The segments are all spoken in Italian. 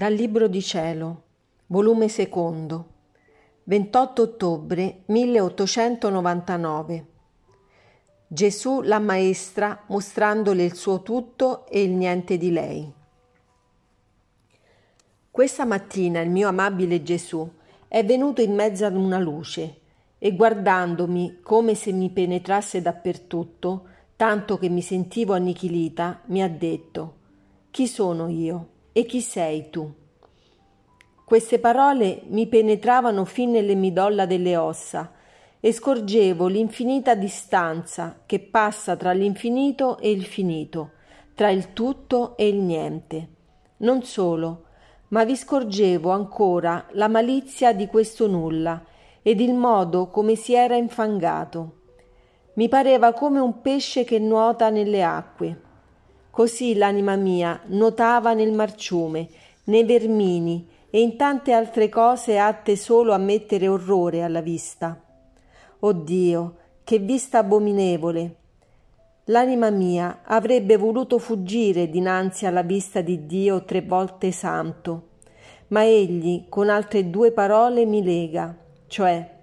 Dal Libro di Cielo, volume secondo, 28 ottobre 1899. Gesù la maestra mostrandole il suo tutto e il niente di lei. Questa mattina il mio amabile Gesù è venuto in mezzo ad una luce e guardandomi come se mi penetrasse dappertutto, tanto che mi sentivo annichilita, mi ha detto Chi sono io? E chi sei tu? Queste parole mi penetravano fin nelle midolla delle ossa e scorgevo l'infinita distanza che passa tra l'infinito e il finito, tra il tutto e il niente. Non solo, ma vi scorgevo ancora la malizia di questo nulla ed il modo come si era infangato. Mi pareva come un pesce che nuota nelle acque Così l'anima mia nuotava nel marciume, nei vermini e in tante altre cose atte solo a mettere orrore alla vista. Oh Dio, che vista abominevole! L'anima mia avrebbe voluto fuggire dinanzi alla vista di Dio tre volte santo, ma egli con altre due parole mi lega, cioè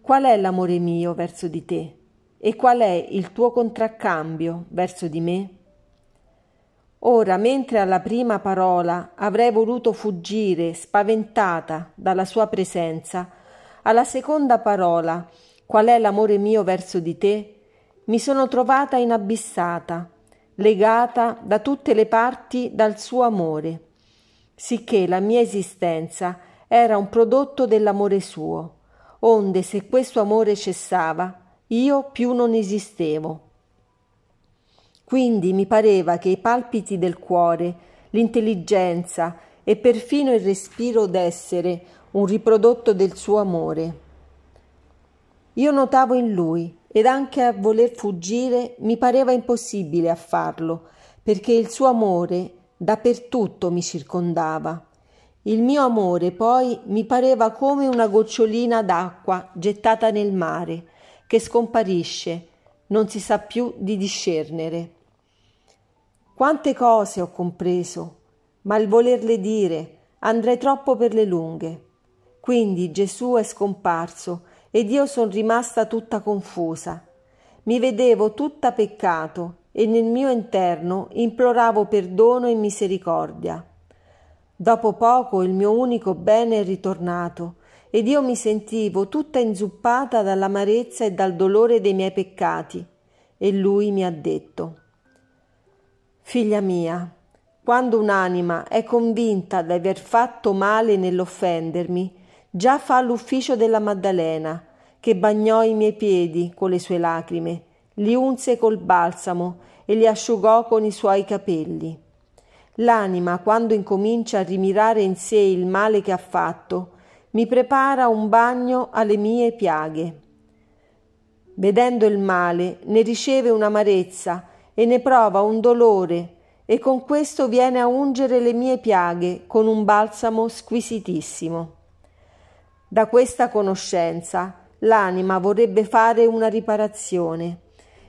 qual è l'amore mio verso di te e qual è il tuo contraccambio verso di me? Ora, mentre alla prima parola avrei voluto fuggire, spaventata dalla sua presenza, alla seconda parola, qual è l'amore mio verso di te, mi sono trovata inabissata, legata da tutte le parti dal suo amore, sicché la mia esistenza era un prodotto dell'amore suo, onde se questo amore cessava, io più non esistevo. Quindi mi pareva che i palpiti del cuore, l'intelligenza e perfino il respiro d'essere un riprodotto del suo amore. Io notavo in lui ed anche a voler fuggire mi pareva impossibile a farlo, perché il suo amore dappertutto mi circondava. Il mio amore poi mi pareva come una gocciolina d'acqua gettata nel mare, che scomparisce, non si sa più di discernere. Quante cose ho compreso, ma il volerle dire andrei troppo per le lunghe. Quindi Gesù è scomparso ed io son rimasta tutta confusa. Mi vedevo tutta peccato e nel mio interno imploravo perdono e misericordia. Dopo poco il mio unico bene è ritornato ed io mi sentivo tutta inzuppata dall'amarezza e dal dolore dei miei peccati. E lui mi ha detto Figlia mia, quando un'anima è convinta di aver fatto male nell'offendermi, già fa l'ufficio della Maddalena, che bagnò i miei piedi con le sue lacrime, li unse col balsamo e li asciugò con i suoi capelli. L'anima, quando incomincia a rimirare in sé il male che ha fatto, mi prepara un bagno alle mie piaghe. Vedendo il male, ne riceve un'amarezza e ne prova un dolore e con questo viene a ungere le mie piaghe con un balsamo squisitissimo. Da questa conoscenza l'anima vorrebbe fare una riparazione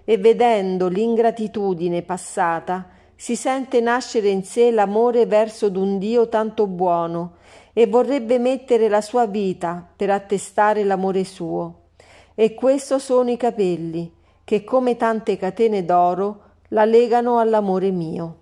e vedendo l'ingratitudine passata si sente nascere in sé l'amore verso d'un Dio tanto buono e vorrebbe mettere la sua vita per attestare l'amore suo. E questo sono i capelli, che come tante catene d'oro la legano all'amore mio.